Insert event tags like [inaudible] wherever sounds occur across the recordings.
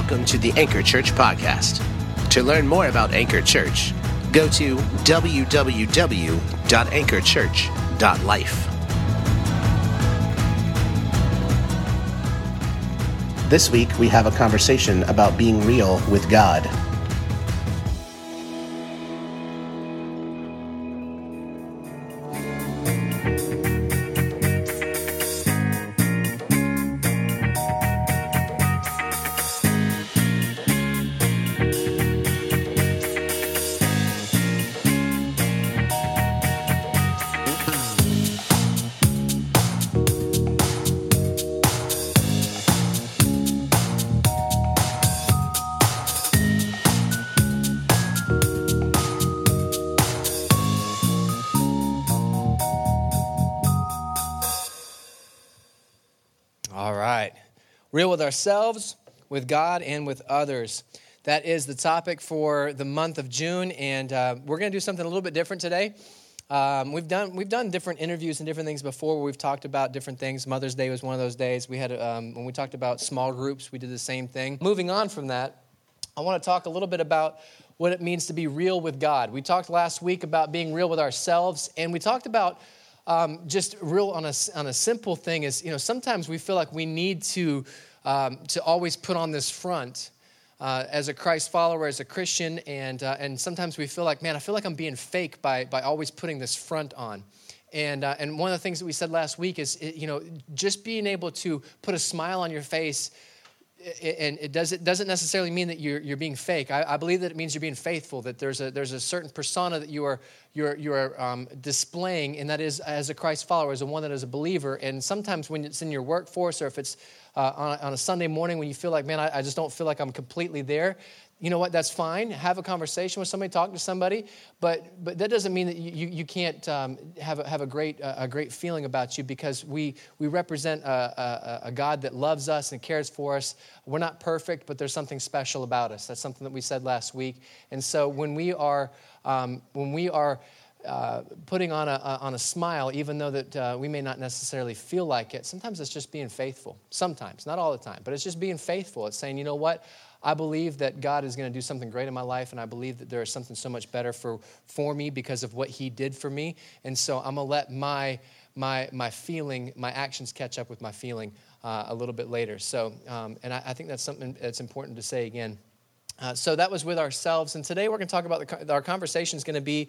Welcome to the Anchor Church podcast. To learn more about Anchor Church, go to www.anchorchurch.life. This week, we have a conversation about being real with God. With ourselves, with God, and with others. That is the topic for the month of June, and uh, we're going to do something a little bit different today. Um, we've done we've done different interviews and different things before where we've talked about different things. Mother's Day was one of those days. We had um, when we talked about small groups, we did the same thing. Moving on from that, I want to talk a little bit about what it means to be real with God. We talked last week about being real with ourselves, and we talked about um, just real on a, on a simple thing is, you know, sometimes we feel like we need to, um, to always put on this front uh, as a Christ follower, as a Christian, and, uh, and sometimes we feel like, man, I feel like I'm being fake by, by always putting this front on. And, uh, and one of the things that we said last week is, you know, just being able to put a smile on your face and it doesn't, doesn't necessarily mean that you're, you're being fake. I, I, believe that it means you're being faithful, that there's a, there's a certain persona that you are, you're, you're um, displaying, and that is as a Christ follower, as a one that is a believer. And sometimes when it's in your workforce or if it's uh, on, a, on, a, Sunday morning when you feel like, man, I, I just don't feel like I'm completely there, you know what, that's fine. Have a conversation with somebody, talk to somebody, but, but that doesn't mean that you, you can't um, have, a, have a, great, a great feeling about you because we, we represent a, a, a, God that loves us and cares for us. We're not perfect, but there's something special about us. That's something that we said last week. And so when we are, um, when we are uh, putting on a, on a smile, even though that uh, we may not necessarily feel like it, sometimes it's just being faithful. Sometimes, not all the time, but it's just being faithful. It's saying, you know what? I believe that God is going to do something great in my life, and I believe that there is something so much better for, for me because of what He did for me. And so I'm going to let my, my, my feeling, my actions catch up with my feeling uh, a little bit later. So, um, and I, I, think that's something that's important to say again. Uh, so that was with ourselves, and today we're going to talk about the, our conversation is going to be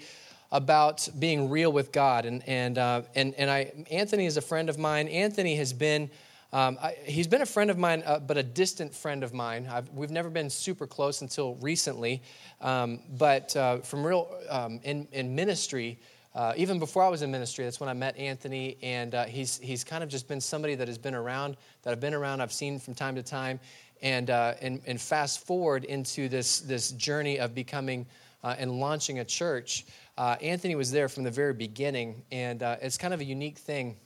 about being real with God. And, and, uh, and, and I, Anthony is a friend of mine. Anthony has been um, I, he's been a friend of mine, uh, but a distant friend of mine. I've, we've never been super close until recently. Um, but uh, from real um, in, in ministry, uh, even before I was in ministry, that's when I met Anthony, and uh, he's he's kind of just been somebody that has been around, that I've been around, I've seen from time to time, and uh, and, and fast forward into this this journey of becoming uh, and launching a church. Anthony was there from the very beginning, and it's kind of a unique thing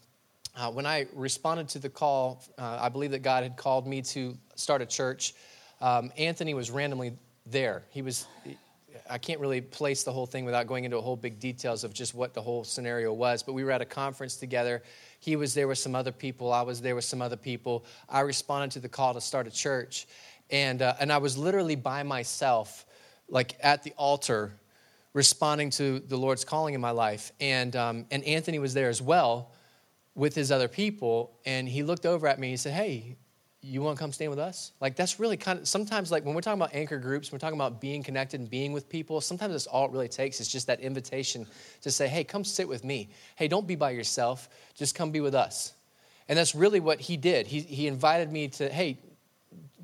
uh, when I responded to the call, uh, I believe that God had called me to start a church. Um, Anthony was randomly there. He was, I can't really place the whole thing without going into a whole big details of just what the whole scenario was, but we were at a conference together. He was there with some other people. I was there with some other people. I responded to the call to start a church. And, uh, and I was literally by myself, like at the altar, responding to the Lord's calling in my life. And, um, and Anthony was there as well with his other people and he looked over at me and he said hey you want to come stand with us? Like that's really kind of sometimes like when we're talking about anchor groups we're talking about being connected and being with people sometimes that's all it really takes is just that invitation to say hey come sit with me. Hey don't be by yourself. Just come be with us. And that's really what he did. He, he invited me to hey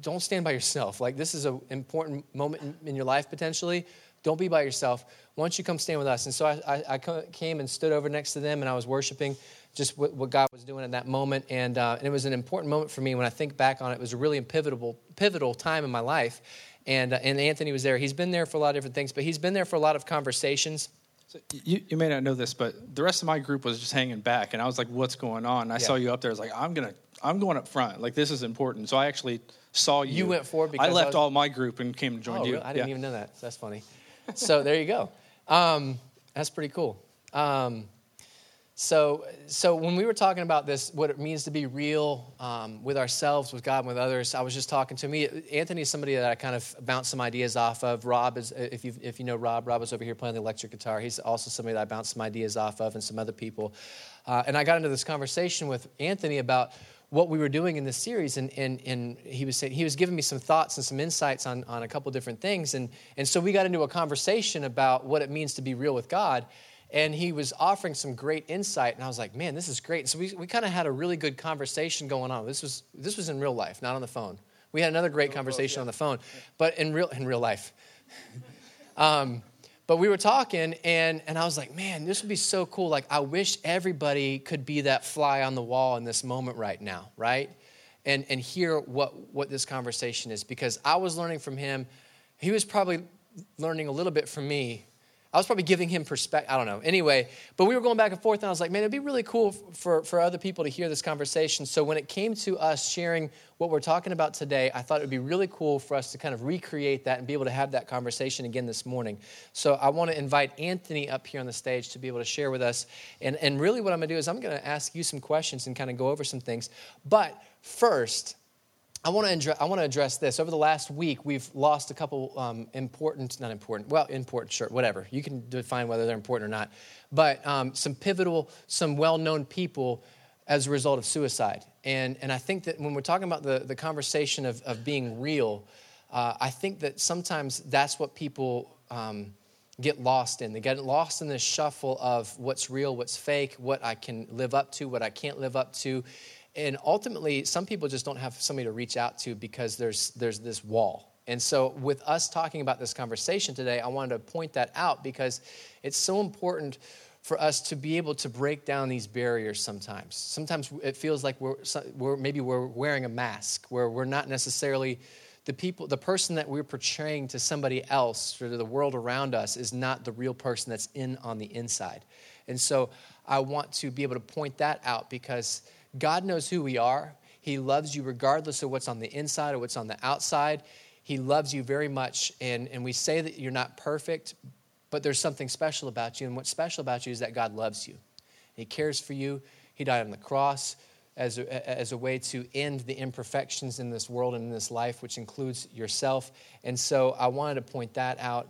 don't stand by yourself. Like this is an important moment in, in your life potentially don't be by yourself why don't you come stand with us and so I, I, I came and stood over next to them and i was worshiping just what, what God was doing in that moment. And, uh, and it was an important moment for me when I think back on it. It was a really pivotal, pivotal time in my life. And, uh, and Anthony was there. He's been there for a lot of different things, but he's been there for a lot of conversations. So you, you may not know this, but the rest of my group was just hanging back, and I was like, "What's going on?" And I yeah. saw you up there. I was like, "I'm gonna, I'm going up front. Like this is important." So I actually saw you. You went forward because I left I was... all my group and came to join oh, you. Really? I didn't yeah. even know that. So that's funny. So there you go. Um, that's pretty cool. Um, So, so when we were talking about this, what it means to be real um, with ourselves, with God, and with others, I was just talking to me. Anthony is somebody that I kind of bounce some ideas off of. Rob is, if you if you know Rob, Rob is over here playing the electric guitar. He's also somebody that I bounce some ideas off of, and some other people. Uh, and I got into this conversation with Anthony about what we were doing in this series and, and, and he was saying he was giving me some thoughts and some insights on, on a couple different things. And, and so we got into a conversation about what it means to be real with god. And he was offering some great insight. And i was like man this is great. So we, we kind of had a really good conversation going on. This was this was in real life not on the phone. We had another great conversation on the phone but in real in real life. [laughs] Um, but we were talking, and, and I was like, man, this would be so cool. Like, I wish everybody could be that fly on the wall in this moment right now, right? And, and hear what, what this conversation is. Because I was learning from him. He was probably learning a little bit from me I was probably giving him perspective. I don't know. Anyway, but we were going back and forth, and I was like, man, it'd be really cool for, for other people to hear this conversation. So when it came to us sharing what we're talking about today, I thought it would be really cool for us to kind of recreate that and be able to have that conversation again this morning. So I want to invite Anthony up here on the stage to be able to share with us. And, and really, what I'm going to do is I'm going to ask you some questions and kind of go over some things. But first, I want, to address, I want to address this. Over the last week, we've lost a couple um, important, not important, well, important, sure, whatever. You can define whether they're important or not. But um, some pivotal, some well known people as a result of suicide. And, and I think that when we're talking about the, the conversation of, of being real, uh, I think that sometimes that's what people um, get lost in. They get lost in this shuffle of what's real, what's fake, what I can live up to, what I can't live up to. And ultimately, some people just don't have somebody to reach out to because there's, there's this wall. And so, with us talking about this conversation today, I wanted to point that out because it's so important for us to be able to break down these barriers sometimes. Sometimes it feels like we're, we're, maybe we're wearing a mask where we're not necessarily the people the person that we're portraying to somebody else or to the world around us is not the real person that's in on the inside. And so I want to be able to point that out because God knows who we are. He loves you regardless of what's on the inside or what's on the outside. He loves you very much. And, and we say that you're not perfect, but there's something special about you. And what's special about you is that God loves you. He cares for you. He died on the cross as a, as a way to end the imperfections in this world and in this life, which includes yourself. And so I wanted to point that out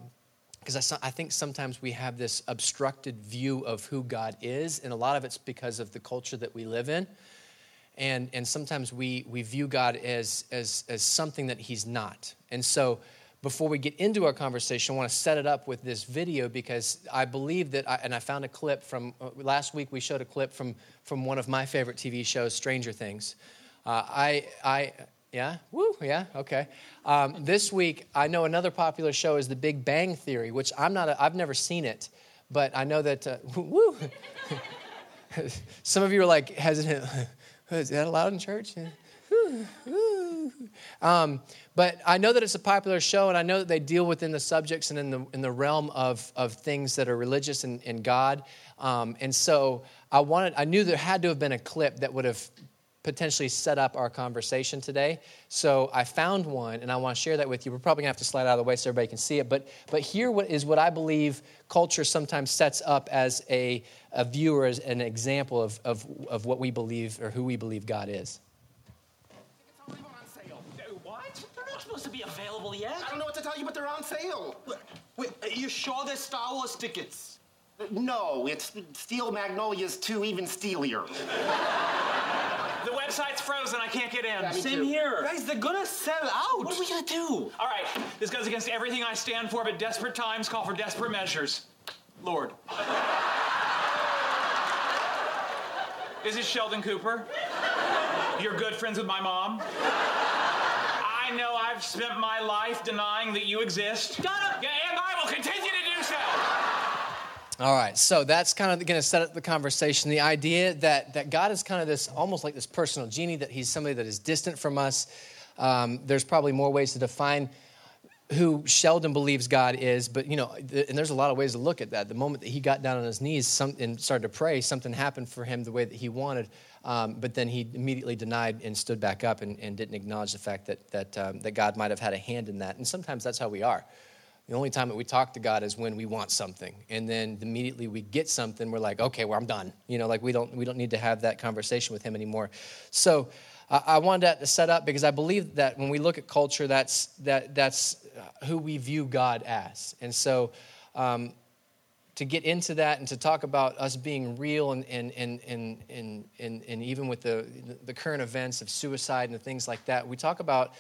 because I, I, think sometimes we have this obstructed view of who God is, and a lot of it's because of the culture that we live in. And, and sometimes we, we view God as, as, as something that He's not. And so, before we get into our conversation, I want to set it up with this video because I believe that, I, and I found a clip from uh, last week. We showed a clip from, from one of my favorite TV shows, Stranger Things. Uh, I, I, yeah? Woo, yeah, okay. Um, this week, I know another popular show is The Big Bang Theory, which I'm not, I've never seen it, but I know that, uh, [laughs] woo. [laughs] Some of you are like hesitant. [laughs] is that allowed in church? Um, but I know that it's a popular show, and I know that they deal within the subjects and in the, in the realm of, of things that are religious and, and God. Um, and so I wanted, I knew there had to have been a clip that would have potentially set up our conversation today. So I found one, and I want to share that with you. We're probably going to have to slide out of the way so everybody can see it. But, but here what is what I believe culture sometimes sets up as a, a viewer, as an example of, of, of what we believe or who we believe God is. What? They're not supposed to be available yet. I don't know what to tell you, but they're on sale. Wait, are you sure they're Star Wars tickets? No, it's Steel Magnolias 2 even steelier. The website's frozen. I can't get in. Yeah, Same too. here. Guys, they're gonna sell out. What are we gonna do? All right, this goes against everything I stand for, but desperate times call for desperate measures. Lord. This is Sheldon Cooper. You're good friends with my mom. I know I've spent my life denying that you exist. Got him. Yeah, and I will continue to do so. All right, so that's kind of going to set up the conversation. The idea that, that God is kind of this, almost like this personal genie, that he's somebody that is distant from us. Um, there's probably more ways to define who Sheldon believes God is, but you know, and there's a lot of ways to look at that. The moment that he got down on his knees and started to pray, something happened for him the way that he wanted. Um, but then he immediately denied and stood back up and, and didn't acknowledge the fact that that um, that God might have had a hand in that. And sometimes that's how we are. The only time that we talk to God is when we want something, and then immediately we get something, we're like, okay, well, I'm done. You know, like we don't we don't need to have that conversation with Him anymore. So, I, I wanted that to set up because I believe that when we look at culture, that's that that's who we view God as, and so. Um, to get into that and to talk about us being real and, and, and, and, and, and, and even with the, the current events of suicide and things like that, we talk about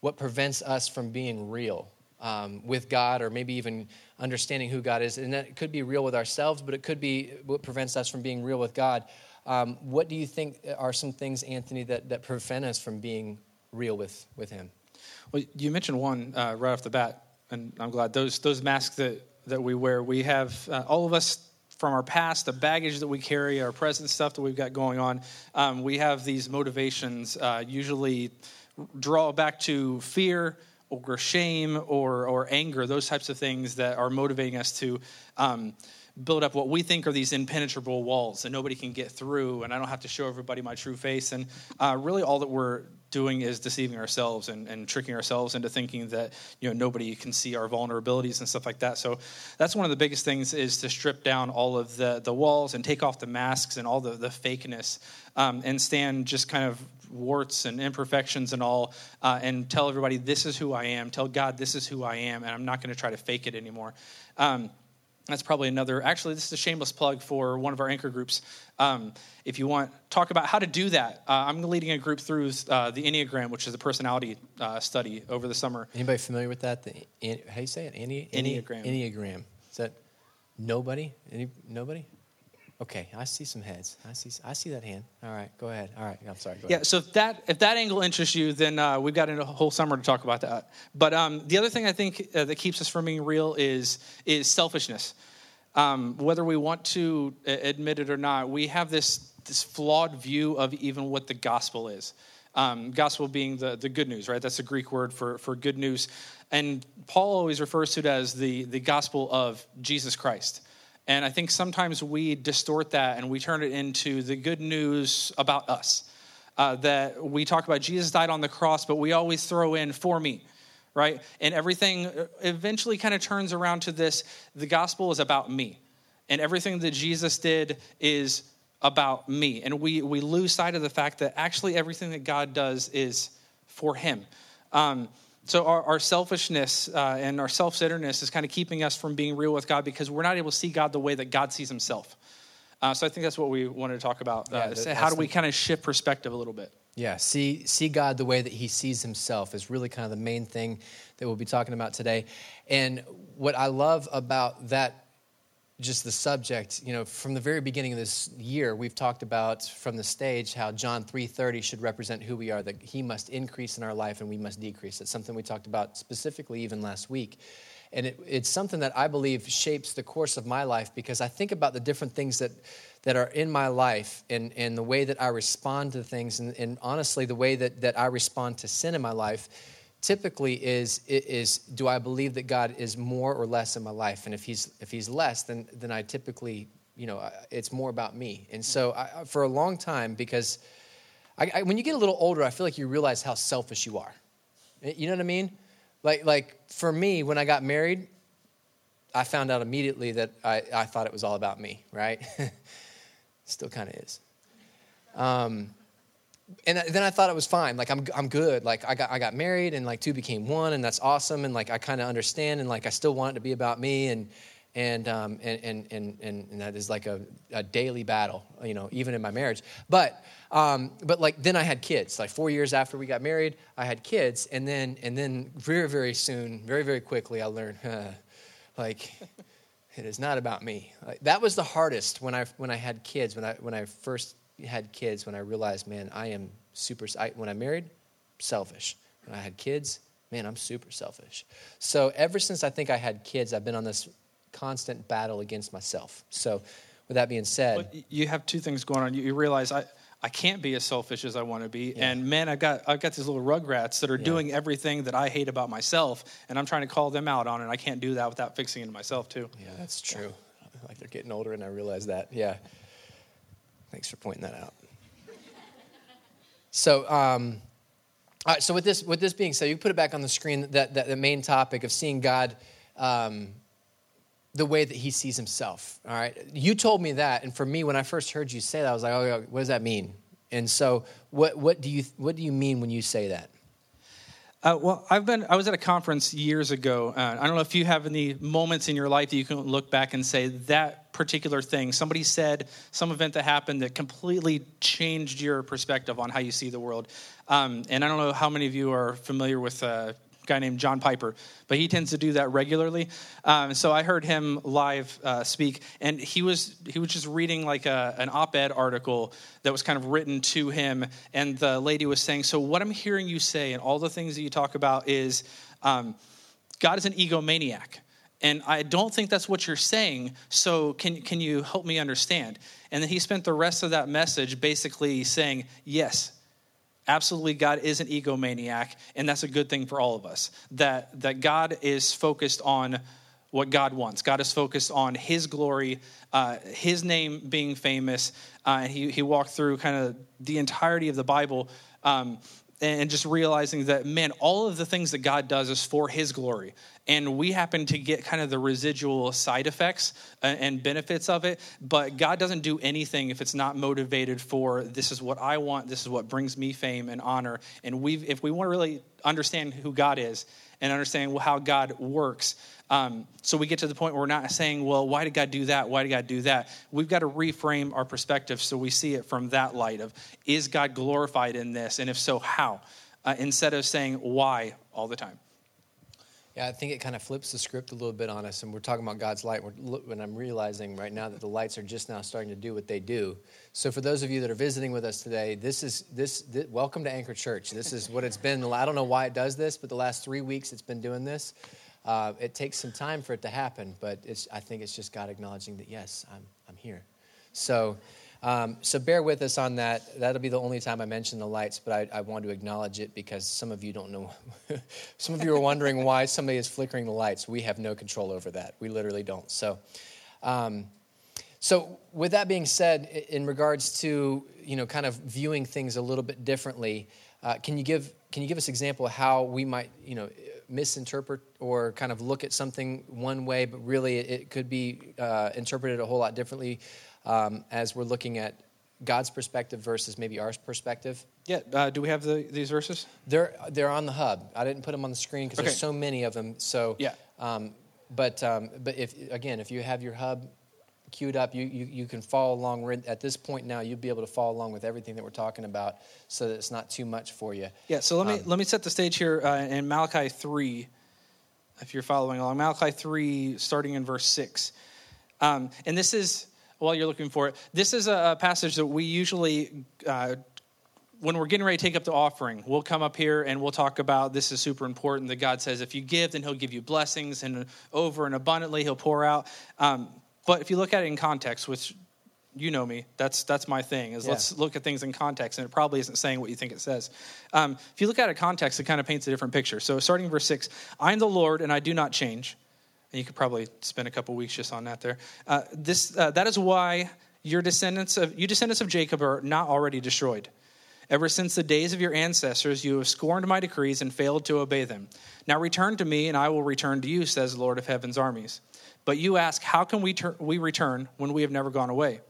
what prevents us from being real um, with God or maybe even understanding who God is. And that could be real with ourselves, but it could be what prevents us from being real with God. Um, what do you think are some things, Anthony, that, that prevent us from being real with, with Him? Well, you mentioned one uh, right off the bat, and I'm glad those those masks that that we wear. We have uh, all of us from our past, the baggage that we carry, our present stuff that we've got going on. Um, we have these motivations, uh, usually draw back to fear or shame or, or anger, those types of things that are motivating us to um, build up what we think are these impenetrable walls that nobody can get through, and I don't have to show everybody my true face. And uh, really, all that we're doing is deceiving ourselves and, and tricking ourselves into thinking that you know nobody can see our vulnerabilities and stuff like that. So that's one of the biggest things is to strip down all of the the walls and take off the masks and all the the fakeness um, and stand just kind of warts and imperfections and all, uh, and tell everybody, this is who I am. Tell God, this is who I am, and I'm not going to try to fake it anymore. Um, that's probably another actually this is a shameless plug for one of our anchor groups. Um, if you want talk about how to do that. Uh, i'm leading a group through uh, the enneagram which is a personality uh, study over the summer. Anybody familiar with that? The, how do you say it? Enne, enneagram. Enneagram. Is that nobody? Any, nobody Okay, I see some heads. I see. I see that hand. All right, go ahead. All right, I'm sorry. yeah. Ahead. So if that if that angle interests you, then uh, we've got a whole summer to talk about that. But um, the other thing I think uh, that keeps us from being real is is selfishness. Um, whether we want to uh, admit it or not, we have this this flawed view of even what the gospel is. Um, gospel being the, the good news, right? That's a Greek word for, for good news. And Paul always refers to it as the, the gospel of Jesus Christ. And I think sometimes we distort that and we turn it into the good news about us. Uh, that we talk about Jesus died on the cross, but we always throw in for me, right? And everything eventually kind of turns around to this the gospel is about me. And everything that Jesus did is about me. And we, we lose sight of the fact that actually everything that God does is for him. Um, so our, our selfishness uh, and our self-centeredness is kind of keeping us from being real with God because we're not able to see God the way that God sees himself. Uh, so I think that's what we wanted to talk about. Uh, yeah, how do we kind of shift perspective a little bit? Yeah, see, see God the way that he sees himself is really kind of the main thing that we'll be talking about today. And what I love about that just the subject you know from the very beginning of this year we've talked about from the stage how john 3.30 should represent who we are that he must increase in our life and we must decrease. It's something we talked about specifically even last week. And it, it's something that i believe shapes the course of my life because i think about the different things that that are in my life and, and the way that i respond to things and, and honestly the way that, that i respond to sin in my life typically is is do I believe that God is more or less in my life? And if he's if he's less, then then I typically you know it's more about me. And so I, for a long time, because I, I, when you get a little older, I feel like you realize how selfish you are. You know what I mean? Like like for me, when I got married, I found out immediately that I, I thought it was all about me. Right? [laughs] Still kind of is. Um, and then I thought it was fine. Like I'm, I'm good. Like I got, I got married, and like two became one, and that's awesome. And like I kind of understand, and like I still want it to be about me, and and um, and, and and and that is like a, a daily battle, you know, even in my marriage. But um, but like then I had kids. Like four years after we got married, I had kids, and then and then very very soon, very very quickly, I learned, like. It is not about me. Like, that was the hardest when I when I had kids. When I when I first had kids when I realized, man, I am super, I, when I married, selfish. When I had kids, man, I'm super selfish. So ever since I think I had kids, I've been on this constant battle against myself. So with that being said. But you have two things going on. You realize I, I can't be as selfish as I want to be. Yeah. And man, I got I've got these little rugrats that are yeah. doing everything that I hate about myself, and I'm trying to call them out on it. I can't do that without fixing it myself too. Yeah, that's true. Like they're getting older, and I realize that. Yeah. Thanks for pointing that out. So, um, all right, so with this, with this being said, you put it back on the screen, that, that the main topic of seeing God um, the way that he sees himself. All right. You told me that, and for me, when I first heard you say that, I was like, oh, what does that mean? And so, what what do you what do you mean when you say that? Uh, well, I've been. I was at a conference years ago. Uh, I don't know if you have any moments in your life that you can look back and say that particular thing. Somebody said some event that happened that completely changed your perspective on how you see the world. Um, and I don't know how many of you are familiar with uh, guy named John Piper, but he tends to do that regularly. Um, so I heard him live uh, speak, and he was he was just reading like a, an op-ed article that was kind of written to him, and the lady was saying, "So what I'm hearing you say, and all the things that you talk about is." Um, God is an egomaniac. And I don't think that's what you're saying. So can, can you help me understand? And then he spent the rest of that message basically saying, Yes, absolutely god is an egomaniac and that's a good thing for all of us that that god is focused on what god wants. God is focused on his glory uh, his name being famous uh, and he, he walked through kind of the entirety of the bible um, and just realizing that man all of the things that god does is for his glory. And we happen to get kind of the residual side effects uh, and benefits of it but god doesn't do anything if it's not motivated for this is what i want this is what brings me fame and honor. And we if we want to really understand who god is and understand how god works um, so we get to the point where we're not saying well why did god do that why did god do that we've got to reframe our perspective so we see it from that light of is god glorified in this and if so how uh, instead of saying why all the time Yeah, I think it kind of flips the script a little bit on us, and we're talking about God's light. When I'm realizing right now that the lights are just now starting to do what they do. So, for those of you that are visiting with us today, this is this. this welcome to Anchor Church. This is what it's been. I don't know why it does this, but the last three weeks it's been doing this. Uh, it takes some time for it to happen, but. I think it's just God acknowledging that yes, I'm I'm here. So. Um, so bear with us on that. That'll be the only time I mention the lights, but I, I want to acknowledge it because some of you don't know. [laughs] some of you are wondering why somebody is flickering the lights. We have no control over that. We literally don't. So, um, so with that being said, in regards to you know kind of viewing things a little bit differently, uh, can you give can you give us example of how we might you know misinterpret or kind of look at something one way, but really it could be uh, interpreted a whole lot differently? um, as we're looking at God's perspective versus maybe our perspective. Yeah, uh, do we have the, these verses? They're they're on the hub. I didn't put them on the screen because Okay. there's so many of them. So Yeah. Um, but um, but if again, if you have your hub queued up, you, you you can follow along. We're at this point now. You'll be able to follow along with everything that we're talking about, so that it's not too much for you. Yeah, so let me Um, let me set the stage here uh, in Malachi three, if you're following along. Malachi three, starting in verse six, um, and this is while you're looking for it. This is a, a passage that we usually. Uh, when we're getting ready to take up the offering, we'll come up here and we'll talk about this is super important that God says if you give, then He'll give you blessings and over and abundantly He'll pour out. Um, but if you look at it in context, which you know me, that's that's my thing. Is Yeah. let's look at things in context, and it probably isn't saying what you think it says. Um, if you look at it in context, it kind of paints a different picture. So starting verse six, I am the Lord, and I do not change. And you could probably spend a couple weeks just on that there. Uh, this uh, that is why your descendants of you descendants of Jacob are not already destroyed. Ever since the days of your ancestors, you have scorned my decrees and failed to obey them. Now return to me, and I will return to you, says the Lord of heaven's armies. But you ask, How can we, tur- we return when we have never gone away?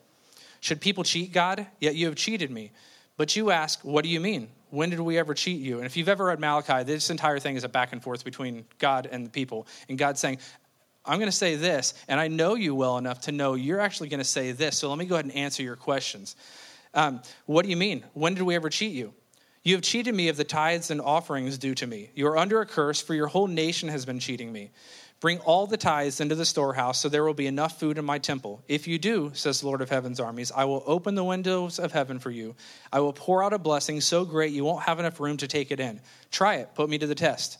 Should people cheat God? Yet you have cheated me. But you ask, What do you mean? When did we ever cheat you? And if you've ever read Malachi, this entire thing is a back and forth between God and the people. And God saying, I'm going to say this, and I know you well enough to know you're actually going to say this. So let me go ahead and answer your questions. Um, what do you mean? When did we ever cheat you? You have cheated me of the tithes and offerings due to me. You are under a curse, for your whole nation has been cheating me. Bring all the tithes into the storehouse, so there will be enough food in my temple. If you do, says the Lord of heaven's armies, I will open the windows of heaven for you. I will pour out a blessing so great you won't have enough room to take it in. Try it, put me to the test.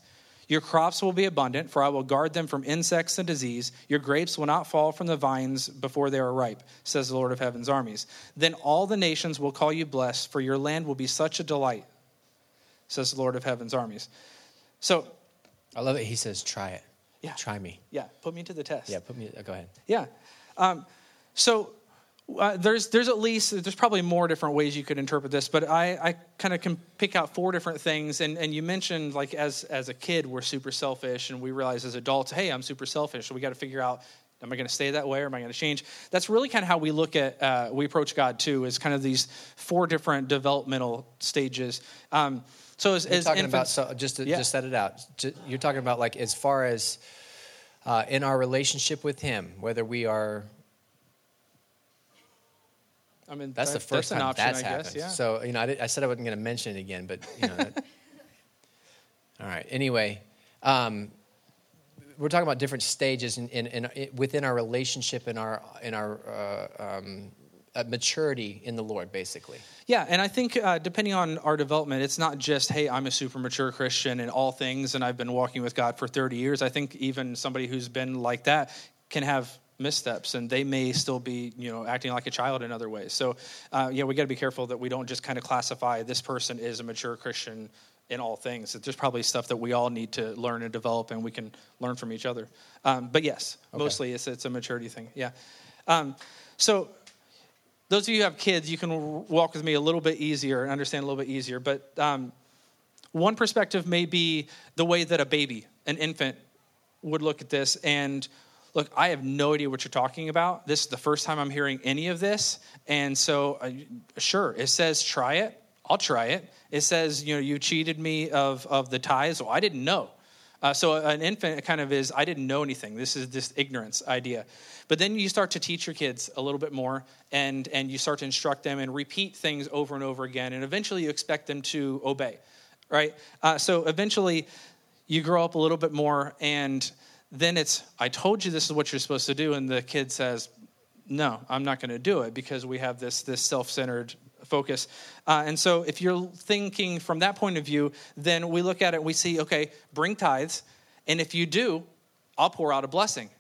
Your crops will be abundant, for I will guard them from insects and disease. Your grapes will not fall from the vines before they are ripe, says the Lord of heaven's armies. Then all the nations will call you blessed, for your land will be such a delight, says the Lord of heaven's armies. So, I love it. He says, "Try it. Yeah. Try me. yeah, put me to the test. Yeah, put me. Go ahead. Yeah. Um, so Uh, there's there's at least there's probably more different ways you could interpret this, but I, I kind of can pick out four different things. And, and you mentioned like as as a kid we're super selfish, and we realize as adults, hey, I'm super selfish. So we got to figure out, am I going to stay that way, or am I going to change? That's really kind of how we look at uh, we approach God too, is kind of these four different developmental stages. Um, so as, You're as talking about so just to Yeah. just set it out. You're talking about like as far as uh, in our relationship with Him, whether we are. I mean That's that- the first an time option, that's I happened. guess. Yeah. So you know, I, did, I said I wasn't going to mention it again, but you know. That, [laughs] all right. Anyway, um, we're talking about different stages in, in, in, within our relationship in our in our uh, um, uh, maturity in the Lord, basically. Yeah, and I think uh, depending on our development, it's not just, hey, I'm a super mature Christian in all things and I've been walking with God for 30 years. I think even somebody who's been like that can have missteps and they may still be, you know, acting like a child in other ways. So, uh, yeah, we got to be careful that we don't just kind of classify this person is a mature Christian in all things. That There's probably stuff that we all need to learn and develop and we can learn from each other. Um, but yes, mostly it's, it's a maturity thing. Yeah. Um, so, those of you who have kids, you can walk with me a little bit easier and understand a little bit easier. But um, one perspective may be the way that a baby, an infant, would look at this. And look, I have no idea what you're talking about. This is the first time I'm hearing any of this. And so, uh, sure, it says try it. I'll try it. It says, you know, you cheated me of, of the tithes. Well, I didn't know. Uh, so an infant kind of is, I didn't know anything. This is this ignorance idea. But then you start to teach your kids a little bit more and, and you start to instruct them and repeat things over and over again. And eventually you expect them to obey, right? Uh, so eventually you grow up a little bit more and then it's, I told you this is what you're supposed to do. And the kid says, no, I'm not going to do it because we have this, this self centered focus. Uh, and so if you're thinking from that point of view, then we look at it we see, okay, bring tithes. And if you do, I'll pour out a blessing.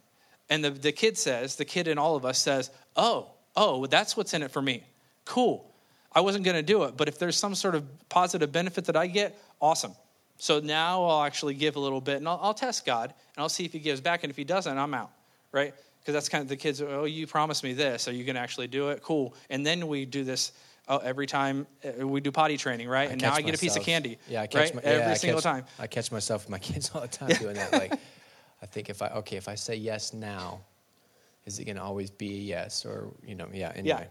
And the, the kid says, the kid in all of us says, oh, oh, that's what's in it for me. Cool. I wasn't going to do it, but if there's some sort of positive benefit that I get, awesome. So now I'll actually give a little bit and I'll, I'll test God and I'll see if he gives back. And if he doesn't, I'm out, right? Because that's kind of the kids, oh, you promised me this. Are you going to actually do it? Cool. And then we do this oh, every time uh, we do potty training, right? and now I get a piece of candy. Yeah, I catch right? my, every yeah, I single catch- time. I catch myself with my [laughs] kids all the time doing that. Like, I think if I okay, if I say yes now, is it going to always be a yes or you know? Yeah. Anyway.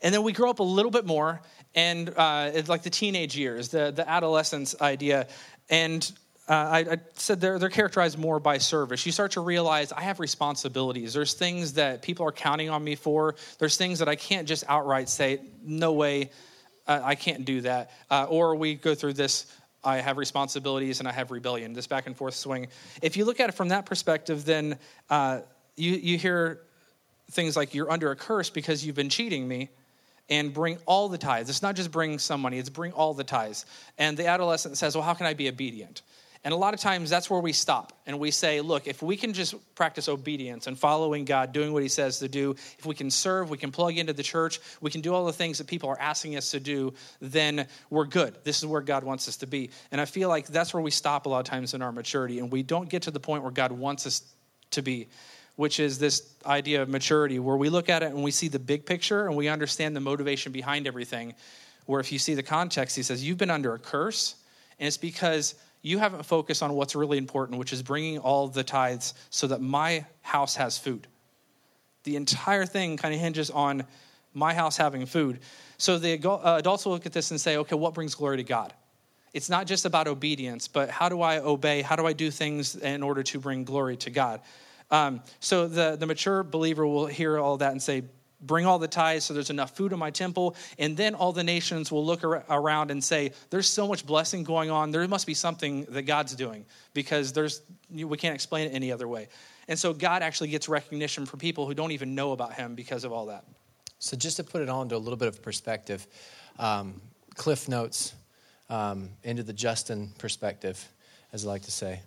And then we grow up a little bit more, and uh, it's like the teenage years, the, the adolescence idea. And uh, I, I said they're, they're characterized more by service. You start to realize I have responsibilities. There's things that people are counting on me for. There's things that I can't just outright say, no way, uh, I can't do that. Uh, or we go through this I have responsibilities and I have rebellion, this back and forth swing. If you look at it from that perspective, then uh, you, you hear things like you're under a curse because you've been cheating me and bring all the tithes. It's not just bring some money, it's bring all the tithes. And the adolescent says, Well, how can I be obedient? And a lot of times that's where we stop and we say, Look, if we can just practice obedience and following God, doing what He says to do, if we can serve, we can plug into the church, we can do all the things that people are asking us to do, then we're good. This is where God wants us to be. And I feel like that's where we stop a lot of times in our maturity and we don't get to the point where God wants us to be which is this idea of maturity, where we look at it and we see the big picture and we understand the motivation behind everything. Where if you see the context, he says, You've been under a curse, and it's because you haven't focused on what's really important, which is bringing all the tithes so that my house has food. The entire thing kind of hinges on my house having food. So the uh, adults will look at this and say, Okay, what brings glory to God? It's not just about obedience, but how do I obey? How do I do things in order to bring glory to God? Um, so the, the mature believer will hear all that and say, Bring all the tithes so there's enough food in my temple. And then all the nations will look ar- around and say, There's so much blessing going on. There must be something that God's doing because there's, we can't explain it any other way. And so God actually gets recognition from people who don't even know about him because of all that. So just to put it all into a little bit of perspective, um, Cliff Notes um, into the Justin perspective, as I like to say.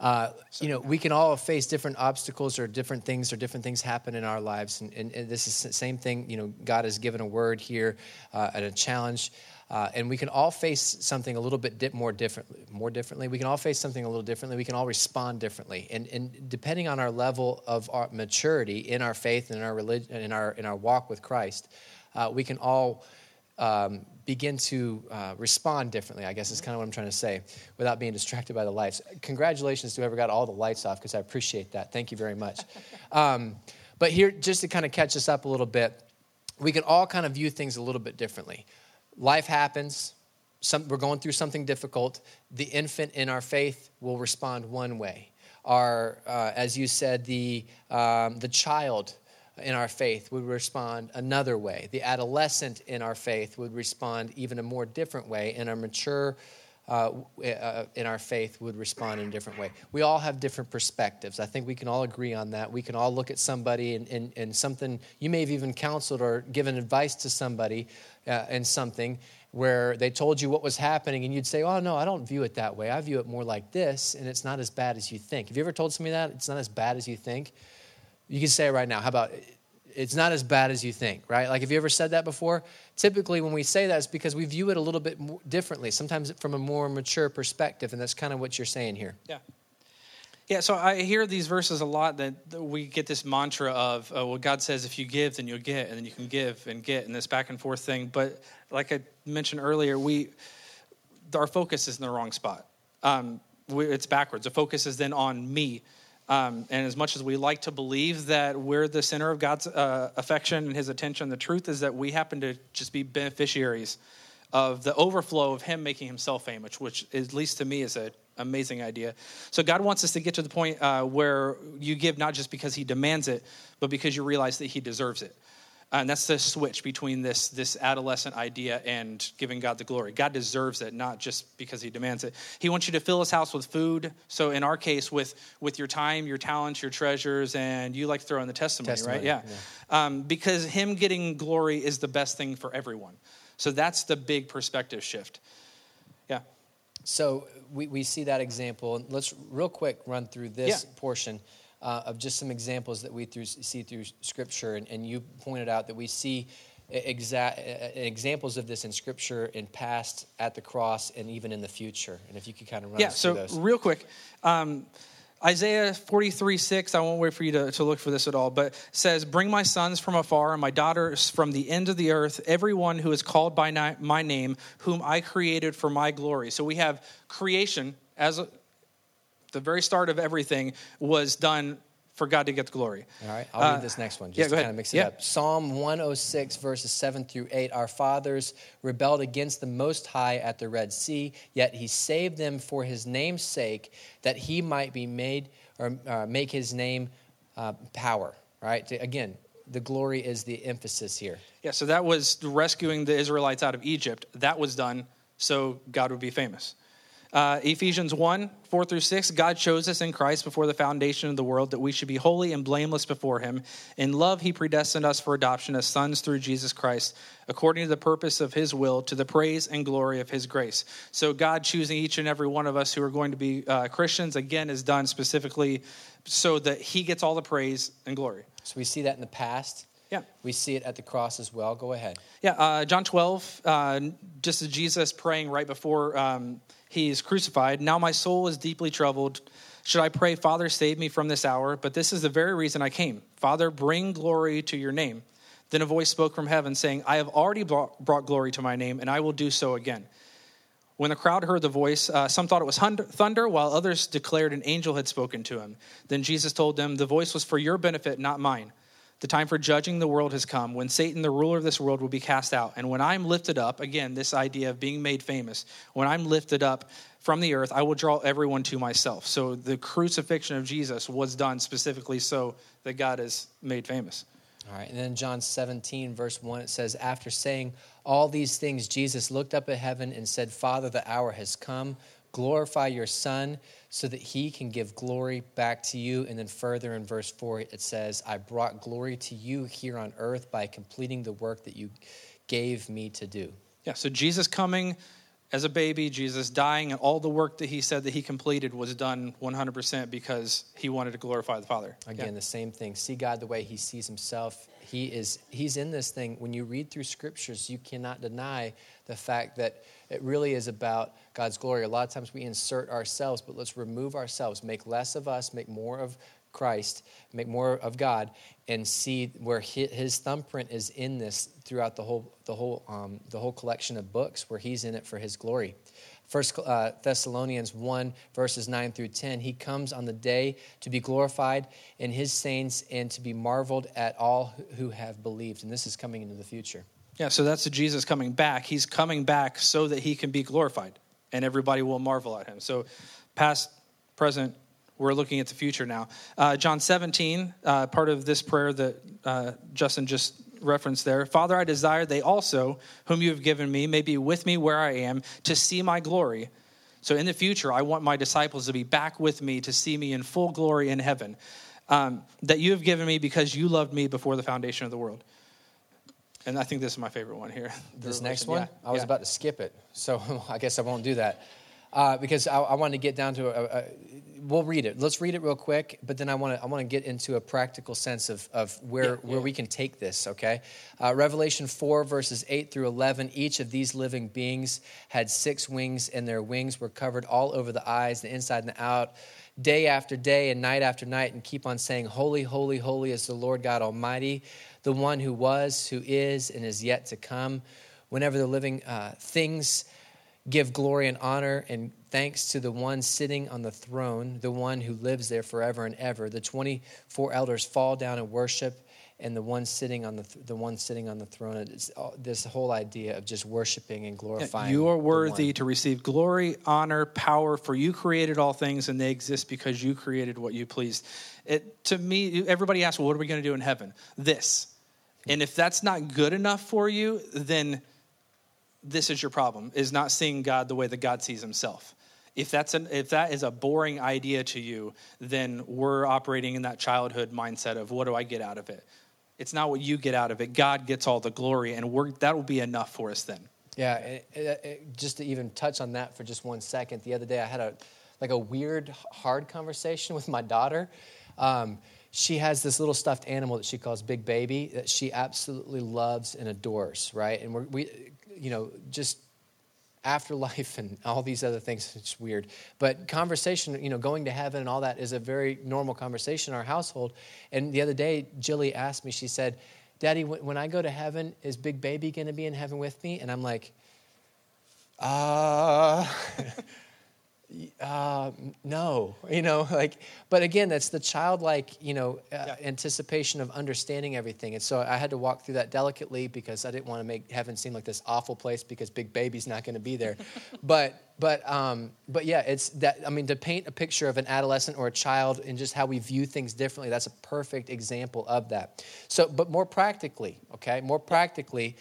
Uh, you know, we can all face different obstacles or different things or different things happen in our lives. And, and, and this is the same thing, you know, God has given a word here uh, and a challenge. Uh, and we can all face something a little bit di- more differently. More differently, we can all face something a little differently. We can all respond differently, and, and depending on our level of our maturity in our faith and in our religion, in our in our walk with Christ, uh, we can all um, begin to uh, respond differently. I guess is kind of what I'm trying to say, without being distracted by the lights. Congratulations to whoever got all the lights off, because I appreciate that. Thank you very much. [laughs] Um, but here, just to kind of catch us up a little bit, we can all kind of view things a little bit differently. Life happens. Some, we're going through something difficult. The infant in our faith will respond one way. Our, uh, as you said, the, um, the child in our faith would respond another way. The adolescent in our faith would respond even a more different way. And our mature uh, uh, in our faith would respond in a different way. We all have different perspectives. I think we can all agree on that. We can all look at somebody and, and, and something, you may have even counseled or given advice to somebody uh, in something where they told you what was happening and you'd say, oh, no, I don't view it that way. I view it more like this, and it's not as bad as you think. Have you ever told somebody that? It's not as bad as you think? You can say it right now. How about it's not as bad as you think, right? Like, have you ever said that before? Typically, when we say that, it's because we view it a little bit differently, sometimes from a more mature perspective, and that's kind of what you're saying here. Yeah. Yeah, so I hear these verses a lot that we get this mantra of, uh, well, God says if you give, then you'll get, and then you can give and get, and this back and forth thing. But like I mentioned earlier, we our focus is in the wrong spot. Um, we, it's backwards. The focus is then on me. Um, and as much as we like to believe that we're the center of God's uh, affection and His attention, the truth is that we happen to just be beneficiaries of the overflow of Him making Himself famous, which, at least to me, is an amazing idea. So God wants us to get to the point uh, where you give not just because He demands it, but because you realize that He deserves it. And that's the switch between this, this adolescent idea and giving God the glory. God deserves it, not just because he demands it. He wants you to fill his house with food. So in our case, with, with your time, your talents, your treasures, and you like to throw in the testimony, Testimony, right? Yeah. yeah. Um, because him getting glory is the best thing for everyone. So that's the big perspective shift. Yeah. So we, we see that example. Let's real quick run through this Yeah. portion uh, of just some examples that we through, see through Scripture. And, and you pointed out that we see exa- examples of this in Scripture in past, at the cross, and even in the future. And if you could kind of run Yeah, so those. real quick. Um, Isaiah 43, 6, I won't wait for you to, to look for this at all, but says, Bring my sons from afar and my daughters from the end of the earth, everyone who is called by my name, whom I created for my glory. So we have creation as a, the very start of everything was done for God to get the glory. All right, I'll Uh, read this next one just yeah, to go kind ahead. of mix it Yeah. up. Psalm 106, verses 7 through 8. Our fathers rebelled against the Most High at the Red Sea, yet he saved them for his name's sake, that he might be made or uh, make his name uh, power. All right, again, the glory is the emphasis here. Yeah, so that was rescuing the Israelites out of Egypt. That was done so God would be famous. Uh, Ephesians 1 4 through 6 God chose us in Christ before the foundation of the world that we should be holy and blameless before Him. In love, He predestined us for adoption as sons through Jesus Christ, according to the purpose of His will, to the praise and glory of His grace. So, God choosing each and every one of us who are going to be uh, Christians, again, is done specifically so that He gets all the praise and glory. So we see that in the past. Yeah. We see it at the cross as well. Go ahead. Yeah, uh, John 12, uh, just as Jesus praying right before um, he's crucified. Now my soul is deeply troubled. Should I pray, Father, save me from this hour? But this is the very reason I came. Father, bring glory to your name. Then a voice spoke from heaven, saying, I have already brought, brought glory to my name, and I will do so again. When the crowd heard the voice, uh, some thought it was thunder, while others declared an angel had spoken to him. Then Jesus told them, The voice was for your benefit, not mine. The time for judging the world has come when Satan, the ruler of this world, will be cast out. And when I'm lifted up, again, this idea of being made famous, when I'm lifted up from the earth, I will draw everyone to myself. So the crucifixion of Jesus was done specifically so that God is made famous. All right, and then John 17, verse 1, it says, After saying all these things, Jesus looked up at heaven and said, Father, the hour has come. Glorify your Son so that he can give glory back to you. And then further in verse 4, it says, I brought glory to you here on earth by completing the work that you gave me to do. Yeah, so Jesus coming as a baby, Jesus dying, and all the work that he said that he completed was done 100% because he wanted to glorify the Father. Again, the same thing. See God the way He sees Himself. He is He's in this thing. When you read through scriptures, you cannot deny the fact that it really is about God's glory. A lot of times we insert ourselves, but let's remove ourselves, make less of us, make more of Christ, make more of God, and see where His thumbprint is in this throughout the whole the whole um, the whole collection of books, where He's in it for His glory. First uh, Thessalonians 1, verses 9 through 10. He comes on the day to be glorified in his saints and to be marveled at all who have believed. And this is coming into the future. Yeah, so that's Jesus coming back. He's coming back so that he can be glorified and everybody will marvel at him. So, past, present, we're looking at the future now. Uh, John 17, uh, part of this prayer that uh, Justin just referenced there Father, I desire they also, whom you have given me, may be with me where I am to see my glory. So, in the future, I want my disciples to be back with me to see me in full glory in heaven. Um, that you have given me because you loved me before the foundation of the world. And I think this is my favorite one here. [laughs] This next one, Yeah, I was yeah. about to skip it. So [laughs] I guess I won't do that. Uh, because I, I wanted to get down to a, a, we'll read it. Let's read it real quick, but then I want to I want to get into a practical sense of, of where Yeah, where yeah. we can take this. Okay, uh, Revelation four verses eight through eleven. Each of these living beings had six wings, and their wings were covered all over the eyes, the inside and the out. Day after day and night after night, and keep on saying, Holy, holy, holy is the Lord God Almighty, the one who was, who is, and is yet to come. Whenever the living uh, things give glory and honor and thanks to the one sitting on the throne, the one who lives there forever and ever. The 24 elders fall down and worship and the one sitting on the th- the one sitting on the throne. It's all, this whole idea of just worshiping and glorifying. You are worthy to receive glory, honor, power, for you created all things and they exist because you created what you pleased. It, to me, everybody asks, well, what are we going to do in heaven? This. And if that's not good enough for you, then this is your problem, is not seeing God the way that God sees himself. If, that's an, if that is a boring idea to you, then we're operating in that childhood mindset of what do I get out of it? It's not what you get out of it. God gets all the glory, and that will be enough for us then. Yeah, it, it, it- just to even touch on that for just one second. The other day, I had a like a weird, hard conversation [laughs] with my daughter. Um, she has this little stuffed animal that she calls Big Baby that she absolutely loves and adores. Right, and we're, we, you know, just afterlife [laughs] and all these other things. It's weird, but conversation, you know, going to heaven and all that is a very normal conversation in our household. And the other day, Jilly asked me. She said. Daddy, when I go to heaven, is Big Baby going to be in heaven with me? And I'm like, uh, [laughs] uh, no, you know, [laughs] like, but again, that's the childlike, you know, uh, anticipation of understanding everything. And so I had to walk through that delicately because I didn't want to make heaven seem like this awful place because Big Baby's not going to be there. [laughs] but, but, um, but yeah, it's that, I mean, to paint a picture of an adolescent or a child and just how we view things differently, that's a perfect example of that. So, but more practically, okay, more practically,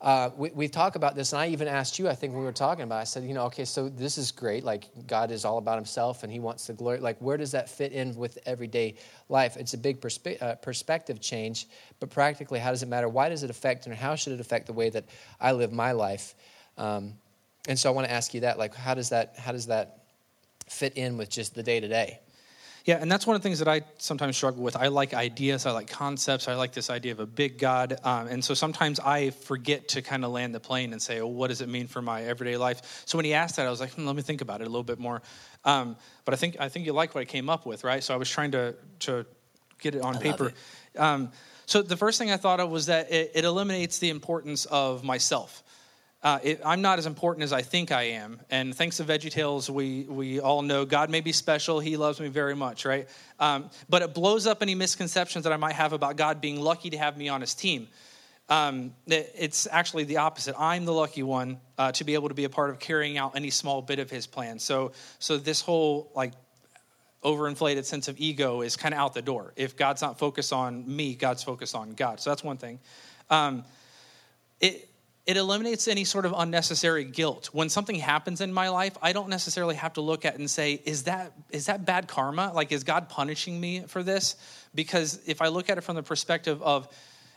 uh, we, we talk about this, and I even asked you, I think when we were talking about it, I said, you know, okay, so this is great. Like, God is all about himself and he wants the glory. Like, where does that fit in with everyday life? It's a big perspe- uh, perspective change, but practically, how does it matter? Why does it affect, and how should it affect the way that I live my life? Um, and so I want to ask you that, like, how does that, how does that fit in with just the day to day? Yeah, and that's one of the things that I sometimes struggle with. I like ideas, I like concepts, I like this idea of a big God. Um, and so sometimes I forget to kind of land the plane and say, oh, what does it mean for my everyday life? So when he asked that, I was like, hmm, let me think about it a little bit more. Um, but I think, I think you like what I came up with, right? So I was trying to, to get it on paper. Um, so the first thing I thought of was that it, it eliminates the importance of myself. Uh, it, I'm not as important as I think I am. And thanks to VeggieTales, we, we all know God may be special. He loves me very much, right? Um, but it blows up any misconceptions that I might have about God being lucky to have me on his team. Um, it- it's actually the opposite. I'm the lucky one uh, to be able to be a part of carrying out any small bit of his plan. So, so this whole like overinflated sense of ego is kind of out the door. If God's not focused on me, God's focused on God. So that's one thing. Um, it it eliminates any sort of unnecessary guilt. When something happens in my life, I don't necessarily have to look at it and say, is that is that bad karma? Like is God punishing me for this? Because if I look at it from the perspective of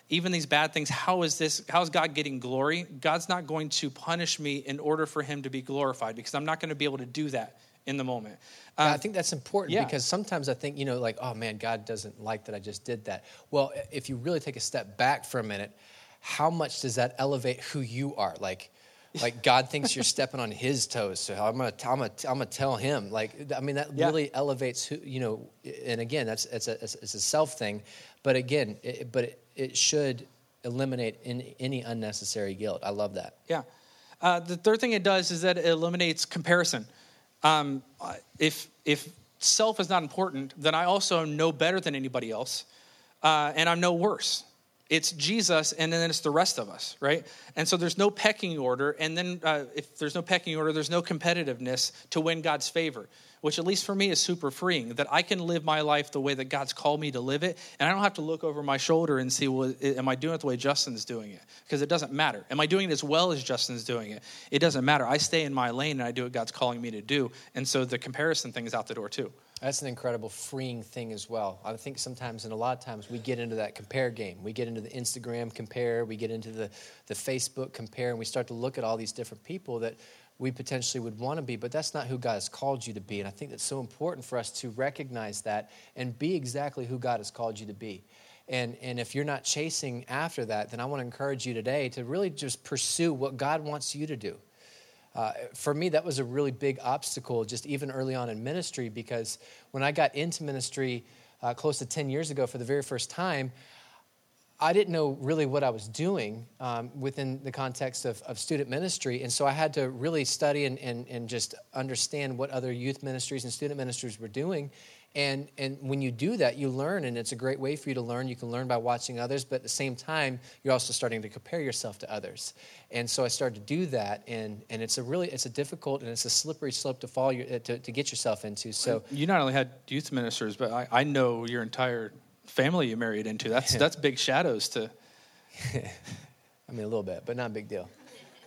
even these bad things, how is this, how is God getting glory? God's not going to punish me in order for him to be glorified because I'm not going to be able to do that in the moment. I Um, think that's important yeah. because sometimes I think, you know, like, oh man, God doesn't like that I just did that. Well, if you really take a step back for a minute, how much does that elevate who you are? Like, like God thinks you're stepping on His toes, so I'm gonna, I'm gonna, I'm gonna tell Him. Like, I mean, that Yeah. really elevates who, you know. And again, that's it's a, it's a self thing, but again, it, but it, it should eliminate any, any unnecessary guilt. I love that. Yeah. Uh, the third thing it does is that it eliminates comparison. Um, if if self is not important, then I also am no better than anybody else, uh, and I'm no worse. It's Jesus, and then it's the rest of us, right? And so there's no pecking order, and then uh, if there's no pecking order, there's no competitiveness to win God's favor, which at least for me is super freeing. That I can live my life the way that God's called me to live it, and I don't have to look over my shoulder and see, well, am I doing it the way Justin's doing it? Because it doesn't matter. Am I doing it as well as Justin's doing it? It doesn't matter. I stay in my lane and I do what God's calling me to do, and so the comparison thing is out the door too. That's an incredible freeing thing as well. I think sometimes, and a lot of times, we get into that compare game. We get into the Instagram compare, we get into the, the Facebook compare, and we start to look at all these different people that we potentially would want to be, but that's not who God has called you to be. And I think that's so important for us to recognize that and be exactly who God has called you to be. And, and if you're not chasing after that, then I want to encourage you today to really just pursue what God wants you to do. Uh, for me, that was a really big obstacle, just even early on in ministry, because when I got into ministry uh, close to 10 years ago for the very first time, I didn't know really what I was doing um, within the context of, of student ministry. And so I had to really study and, and, and just understand what other youth ministries and student ministries were doing. And, and when you do that, you learn, and it's a great way for you to learn. You can learn by watching others, but at the same time, you're also starting to compare yourself to others. And so I started to do that, and, and it's a really it's a difficult and it's a slippery slope to fall your, to, to get yourself into. So You not only had youth ministers, but I, I know your entire family you married into. That's that's big shadows to. [laughs] I mean, a little bit, but not a big deal,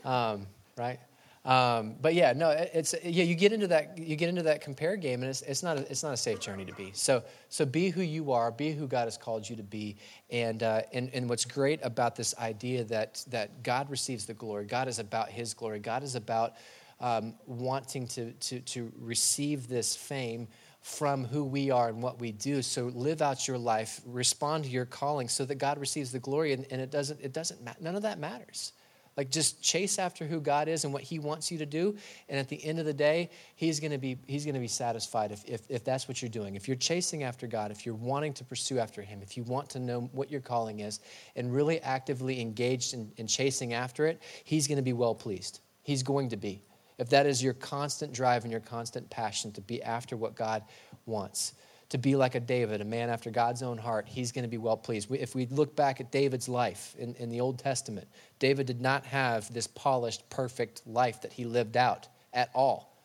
um, right? Um, but yeah, no, it- it's yeah. You get into that you get into that compare game, and it's, it's not a, it's not a safe journey to be. So so be who you are, be who God has called you to be, and uh, and and what's great about this idea that that God receives the glory. God is about His glory. God is about um, wanting to to to receive this fame from who we are and what we do. So live out your life, respond to your calling, so that God receives the glory, and, and it doesn't it doesn't ma- none of that matters. Like just chase after who God is and what He wants you to do, and at the end of the day, He's to be He's to be satisfied if, if if that's what you're doing. If you're chasing after God, if you're wanting to pursue after Him, if you want to know what your calling is, and really actively engaged in, in chasing after it, He's to be well pleased. He's going to be. If that is your constant drive and your constant passion to be after what God wants, to be like a David, a man after God's own heart, he's going to be well pleased. If we look back at David's life in, in the Old Testament, David did not have this polished, perfect life that he lived out at all.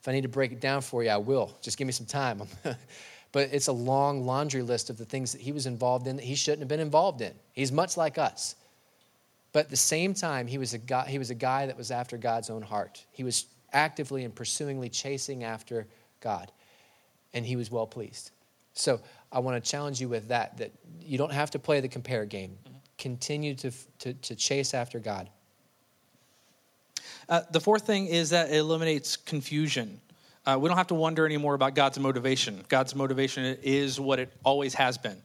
If I need to break it down for you, I will. Just give me some time. [laughs] but it's a long laundry list of the things that he was involved in that he shouldn't have been involved in. He's much like us. But at the same time, he was, a guy, he was a guy that was after God's own heart. He was actively and pursuingly chasing after God, and he was well pleased. So I want to challenge you with that, that you don't have to play the compare game. Continue to, to, to chase after God. Uh, the fourth thing is that it eliminates confusion. Uh, we don't have to wonder anymore about God's motivation. God's motivation is what it always has been.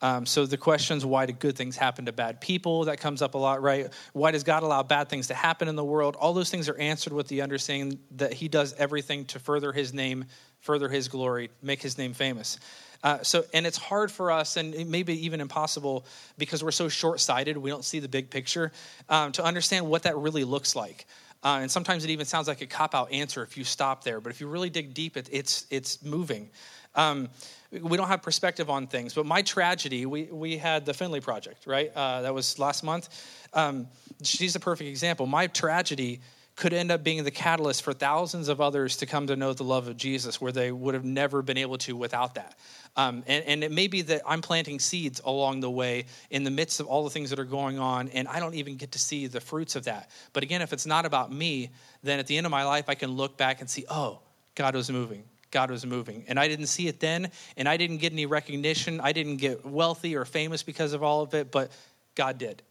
Um, so the questions, why do good things happen to bad people? That comes up a lot, right? Why does God allow bad things to happen in the world? All those things are answered with the understanding that He does everything to further His name, further His glory, make His name famous. Uh, so, and it's hard for us, and it may even impossible because we're so short-sighted, we don't see the big picture, um, to understand what that really looks like. Uh, and sometimes it even sounds like a cop-out answer if you stop there. But if you really dig deep, it, it's it's moving. Um, we don't have perspective on things. But my tragedy, we we had the Finley project, right? Uh, that was last month. Um, she's a perfect example. My tragedy could end up being the catalyst for thousands of others to come to know the love of Jesus, where they would have never been able to without that. Um, and, and it may be that I'm planting seeds along the way in the midst of all the things that are going on, and I don't even get to see the fruits of that. But again, if it's not about me, then at the end of my life, I can look back and see, oh, God was moving. God was moving. And I didn't see it then, and I didn't get any recognition. I didn't get wealthy or famous because of all of it, but God did.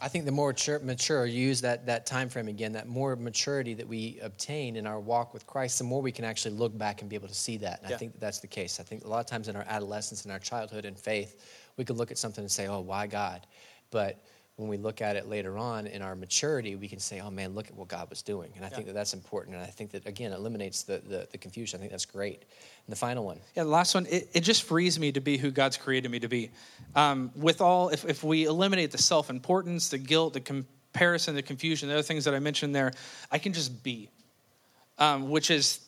I think the more mature, you use that, that time frame again, that more maturity that we obtain in our walk with Christ, the more we can actually look back and be able to see that. And Yeah. I think that that's the case. I think a lot of times in our adolescence, in our childhood in faith, we could look at something and say, oh, why God? But when we look at it later on in our maturity, we can say, oh man, look at what God was doing. And I think that that's important. And I think that, again, eliminates the, the, the confusion. I think that's great. And the final one. Yeah, the last one, it, it just frees me to be who God's created me to be. Um, with all, if, if we eliminate the self importance, the guilt, the comparison, the confusion, the other things that I mentioned there, I can just be, um, which is,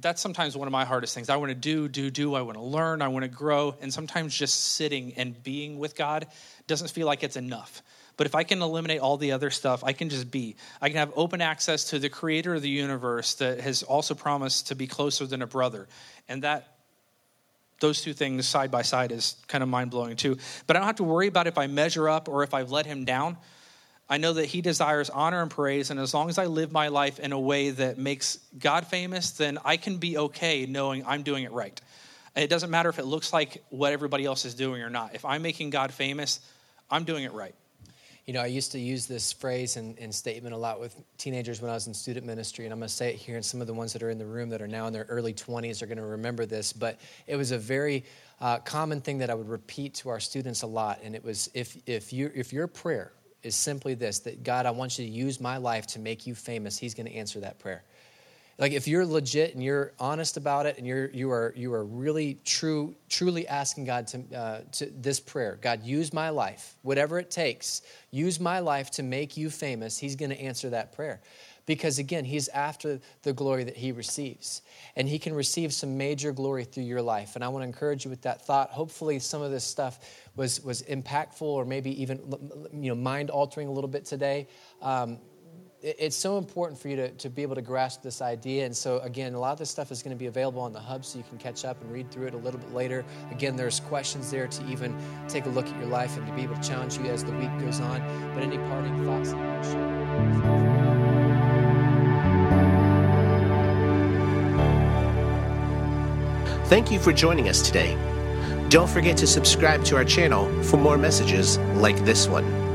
that's sometimes one of my hardest things. I want to do, do, do. I want to learn. I want to grow. And sometimes just sitting and being with God doesn't feel like it's enough. But if I can eliminate all the other stuff, I can just be. I can have open access to the creator of the universe that has also promised to be closer than a brother. And that those two things side by side is kind of mind blowing too. But I don't have to worry about if I measure up or if I've let him down. I know that he desires honor and praise, and as long as I live my life in a way that makes God famous, then I can be okay knowing I'm doing it right. It doesn't matter if it looks like what everybody else is doing or not. If I'm making God famous, I'm doing it right. You know, I used to use this phrase and, and statement a lot with teenagers when I was in student ministry, and I'm going to say it here, and some of the ones that are in the room that are now in their early 20s are going to remember this. But it was a very uh, common thing that I would repeat to our students a lot, and it was if if you if your prayer is simply this that God, I want you to use my life to make you famous, He's going to answer that prayer. Like if you're legit and you're honest about it, and you're you are you are really true truly asking God to uh, to this prayer, God, use my life, whatever it takes, use my life to make you famous. He's going to answer that prayer, because again, He's after the glory that He receives, and He can receive some major glory through your life. And I want to encourage you with that thought. Hopefully, some of this stuff was was impactful, or maybe even you know mind altering a little bit today. Um, it's so important for you to, to be able to grasp this idea. And so, again, a lot of this stuff is going to be available on the hub so you can catch up and read through it a little bit later. Again, there's questions there to even take a look at your life and to be able to challenge you as the week goes on. But any parting thoughts? Thank you for joining us today. Don't forget to subscribe to our channel for more messages like this one.